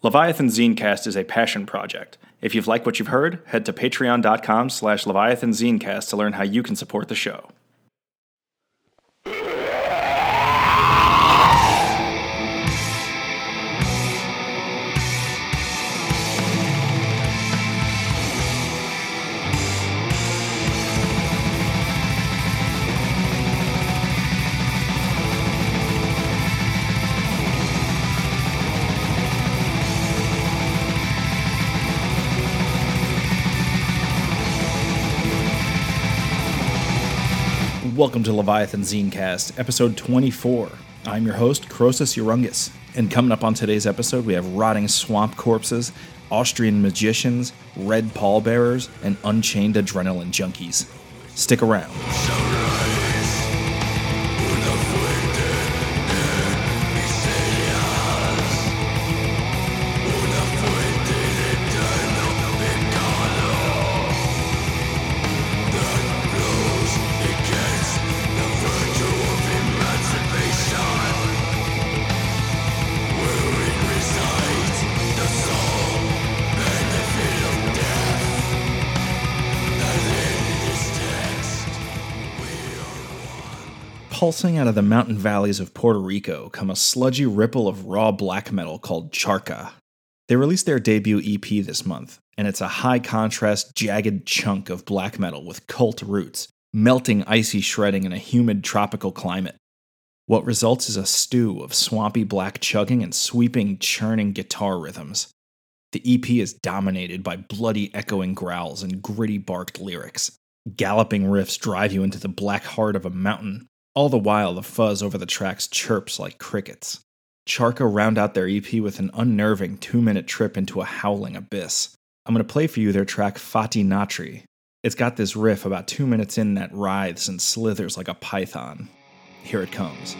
Leviathan Zinecast is a passion project. If you've liked what you've heard, head to patreon.com slash Leviathan Zinecast to learn how you can support the show. Welcome to Leviathan Zinecast, episode 24. I'm your host, Croesus Urungus. And coming up on today's episode, we have rotting swamp corpses, Austrian magicians, red pallbearers, and unchained adrenaline junkies. Stick around. Pulsing out of the mountain valleys of Puerto Rico come a sludgy ripple of raw black metal called Charca. They released their debut EP this month, and it's a high contrast, jagged chunk of black metal with cult roots, melting icy shredding in a humid tropical climate. What results is a stew of swampy black chugging and sweeping, churning guitar rhythms. The EP is dominated by bloody, echoing growls and gritty barked lyrics. Galloping riffs drive you into the black heart of a mountain, all the while, the fuzz over the tracks chirps like crickets. Charca round out their EP with an unnerving two minute trip into a howling abyss. I'm going to play for you their track Fati Natri. It's got this riff about two minutes in that writhes and slithers like a python. Here it comes.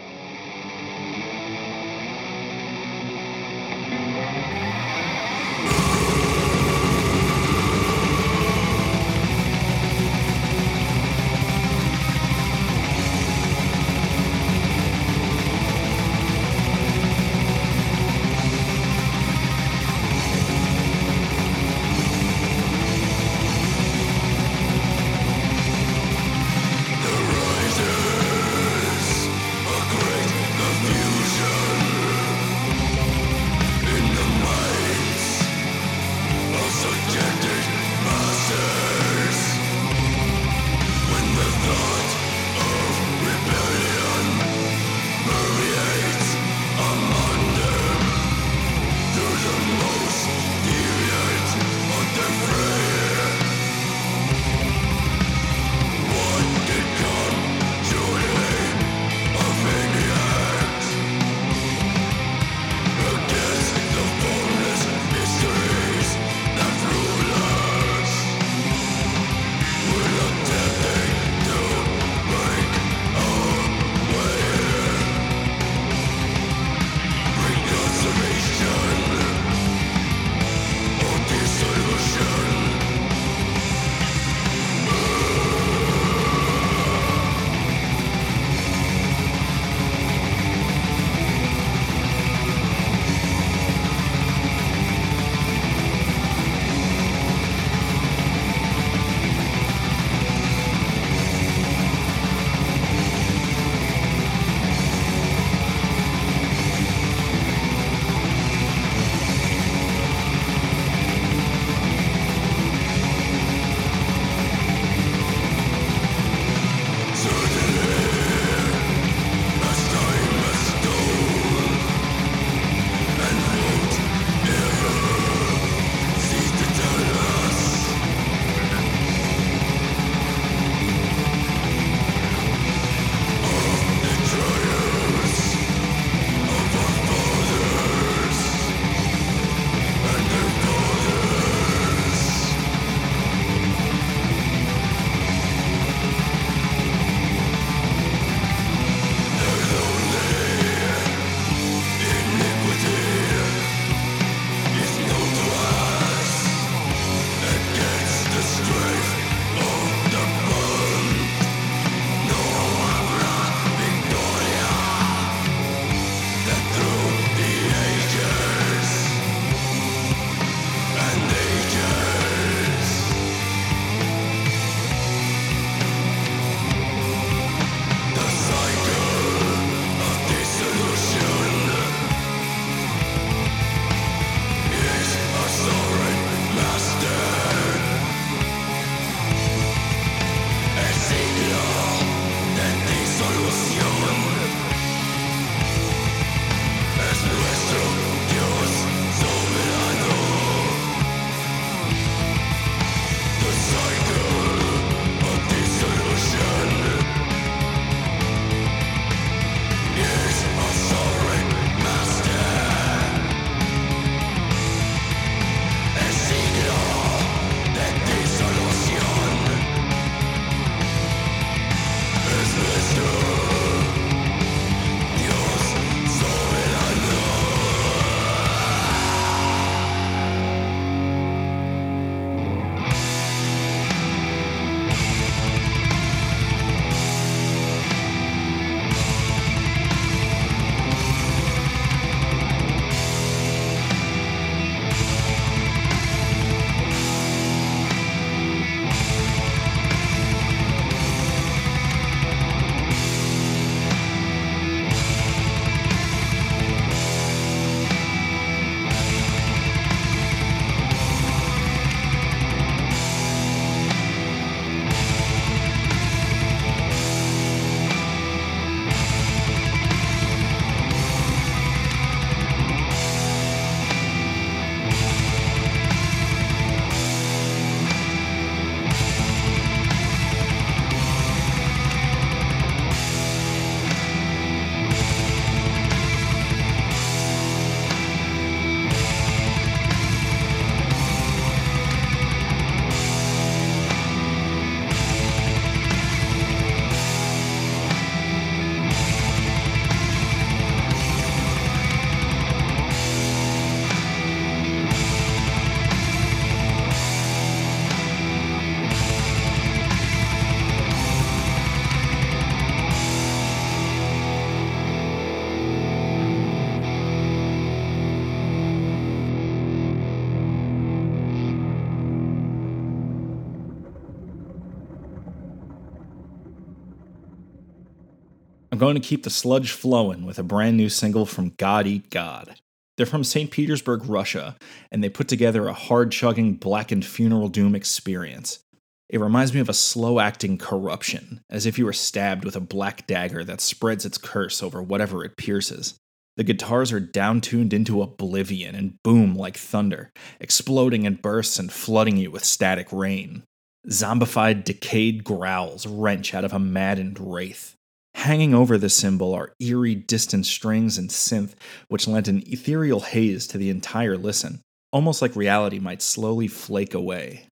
I'm going to keep the sludge flowing with a brand new single from God Eat God. They're from St. Petersburg, Russia, and they put together a hard chugging, blackened funeral doom experience. It reminds me of a slow acting corruption, as if you were stabbed with a black dagger that spreads its curse over whatever it pierces. The guitars are downtuned into oblivion and boom like thunder, exploding in bursts and flooding you with static rain. Zombified, decayed growls wrench out of a maddened wraith. Hanging over the cymbal are eerie, distant strings and synth, which lent an ethereal haze to the entire listen, almost like reality might slowly flake away.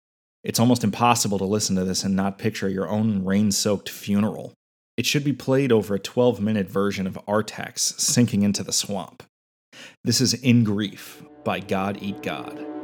It's almost impossible to listen to this and not picture your own rain soaked funeral. It should be played over a 12 minute version of Artax sinking into the swamp. This is In Grief by God Eat God.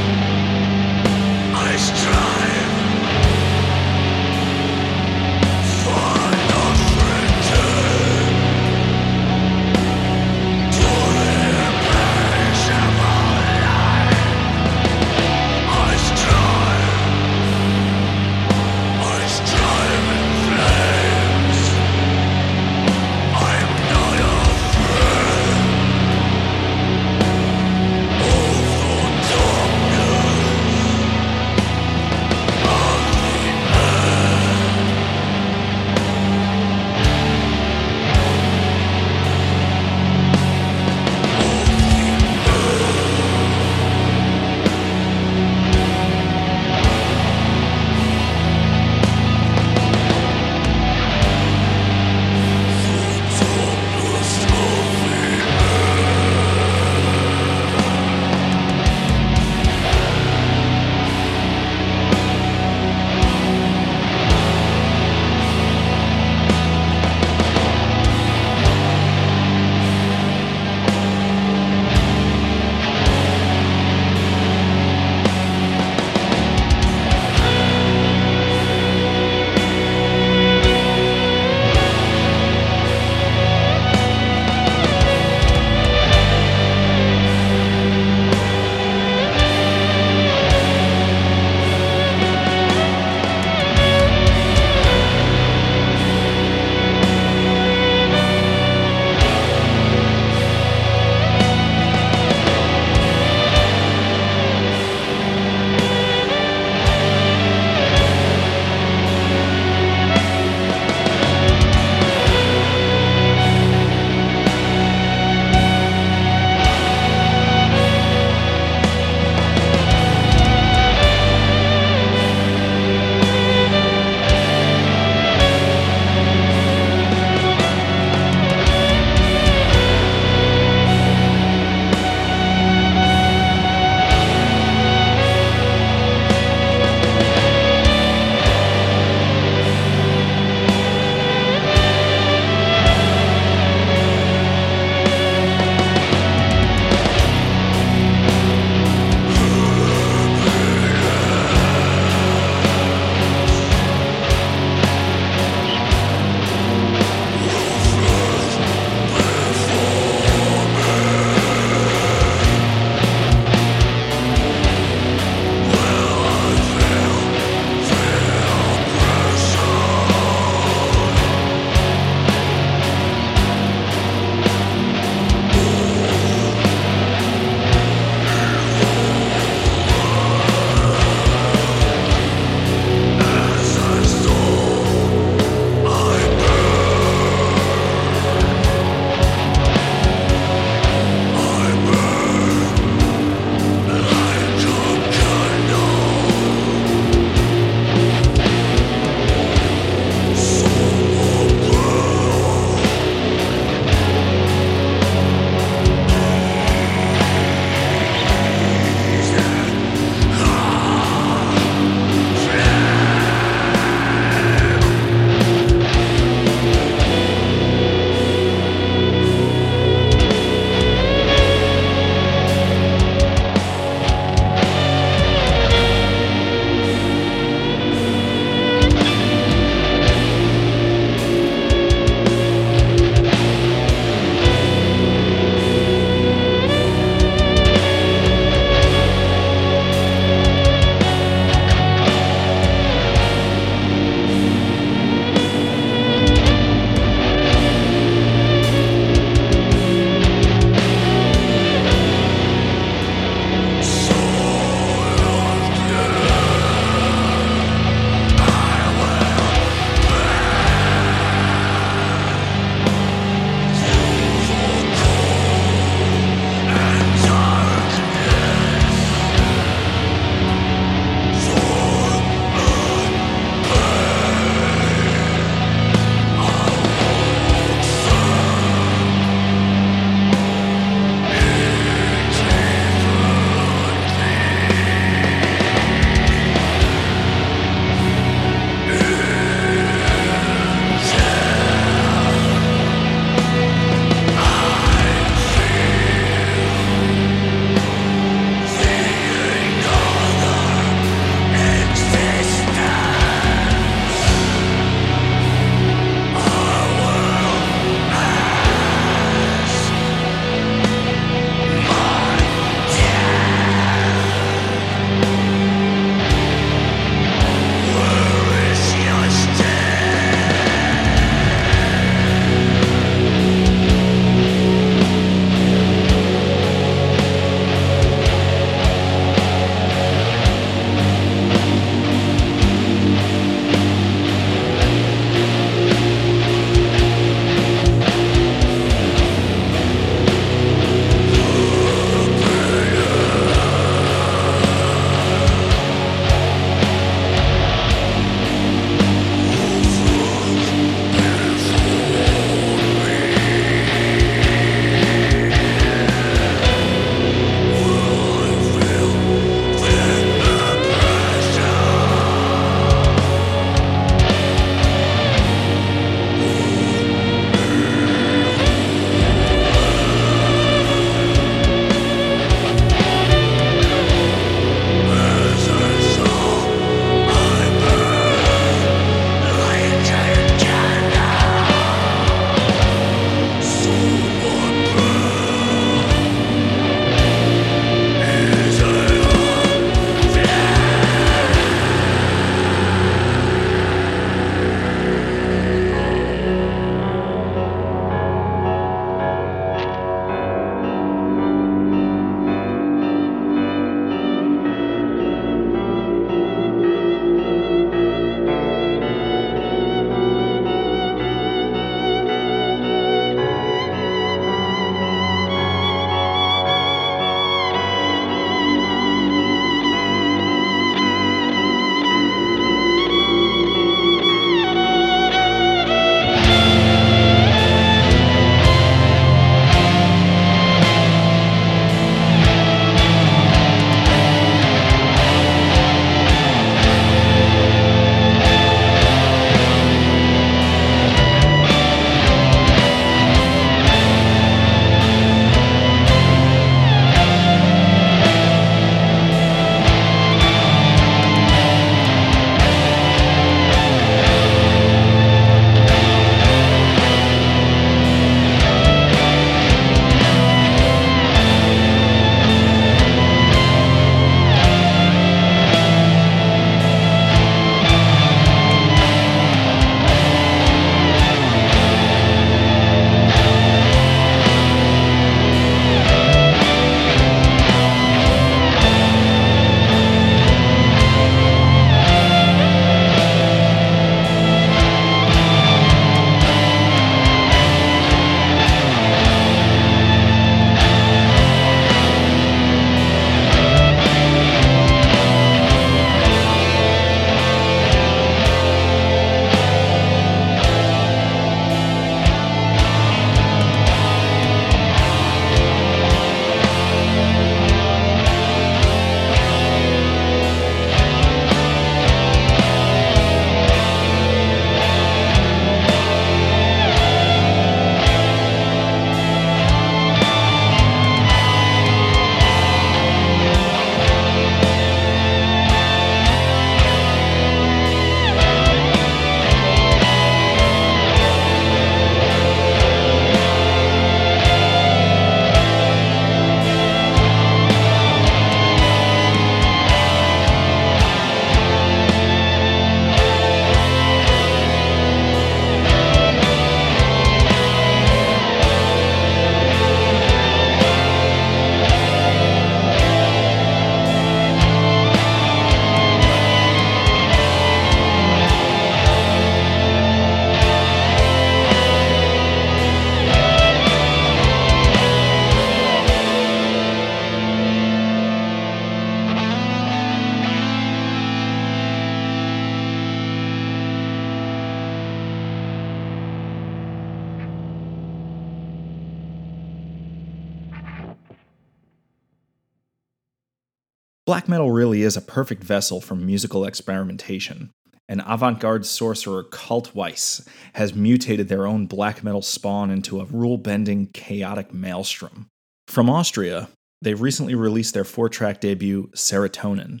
Is a perfect vessel for musical experimentation. And avant garde sorcerer Cult Weiss has mutated their own black metal spawn into a rule bending, chaotic maelstrom. From Austria, they've recently released their four track debut, Serotonin.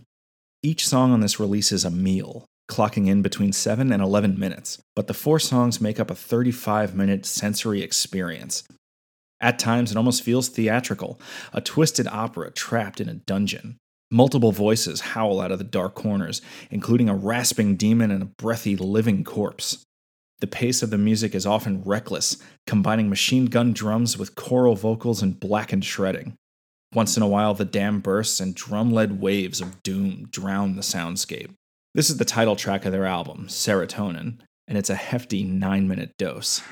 Each song on this release is a meal, clocking in between 7 and 11 minutes, but the four songs make up a 35 minute sensory experience. At times, it almost feels theatrical, a twisted opera trapped in a dungeon. Multiple voices howl out of the dark corners, including a rasping demon and a breathy living corpse. The pace of the music is often reckless, combining machine gun drums with choral vocals and blackened shredding. Once in a while, the dam bursts and drum led waves of doom drown the soundscape. This is the title track of their album, Serotonin, and it's a hefty nine minute dose.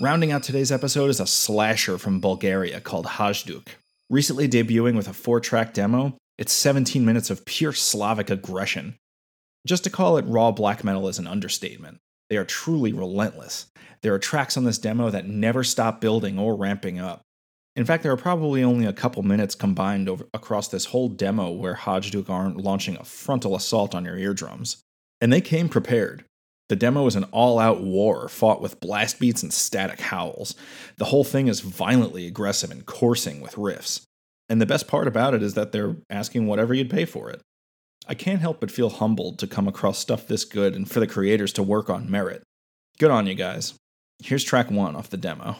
Rounding out today's episode is a slasher from Bulgaria called Hajduk. Recently debuting with a four track demo, it's 17 minutes of pure Slavic aggression. Just to call it raw black metal is an understatement. They are truly relentless. There are tracks on this demo that never stop building or ramping up. In fact, there are probably only a couple minutes combined over, across this whole demo where Hajduk aren't launching a frontal assault on your eardrums. And they came prepared. The demo is an all out war fought with blast beats and static howls. The whole thing is violently aggressive and coursing with riffs. And the best part about it is that they're asking whatever you'd pay for it. I can't help but feel humbled to come across stuff this good and for the creators to work on merit. Good on you guys. Here's track one off the demo.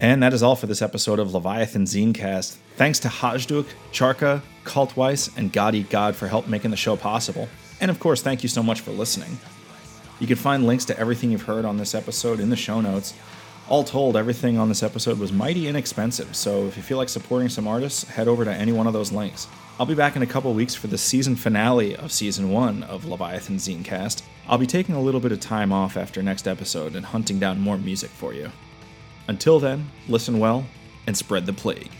And that is all for this episode of Leviathan Zinecast. Thanks to Hajduk, Charka, Cultweiss, and Eat God for help making the show possible. And of course, thank you so much for listening. You can find links to everything you've heard on this episode in the show notes. All told, everything on this episode was mighty inexpensive, so if you feel like supporting some artists, head over to any one of those links. I'll be back in a couple weeks for the season finale of season one of Leviathan Zinecast. I'll be taking a little bit of time off after next episode and hunting down more music for you. Until then, listen well and spread the plague.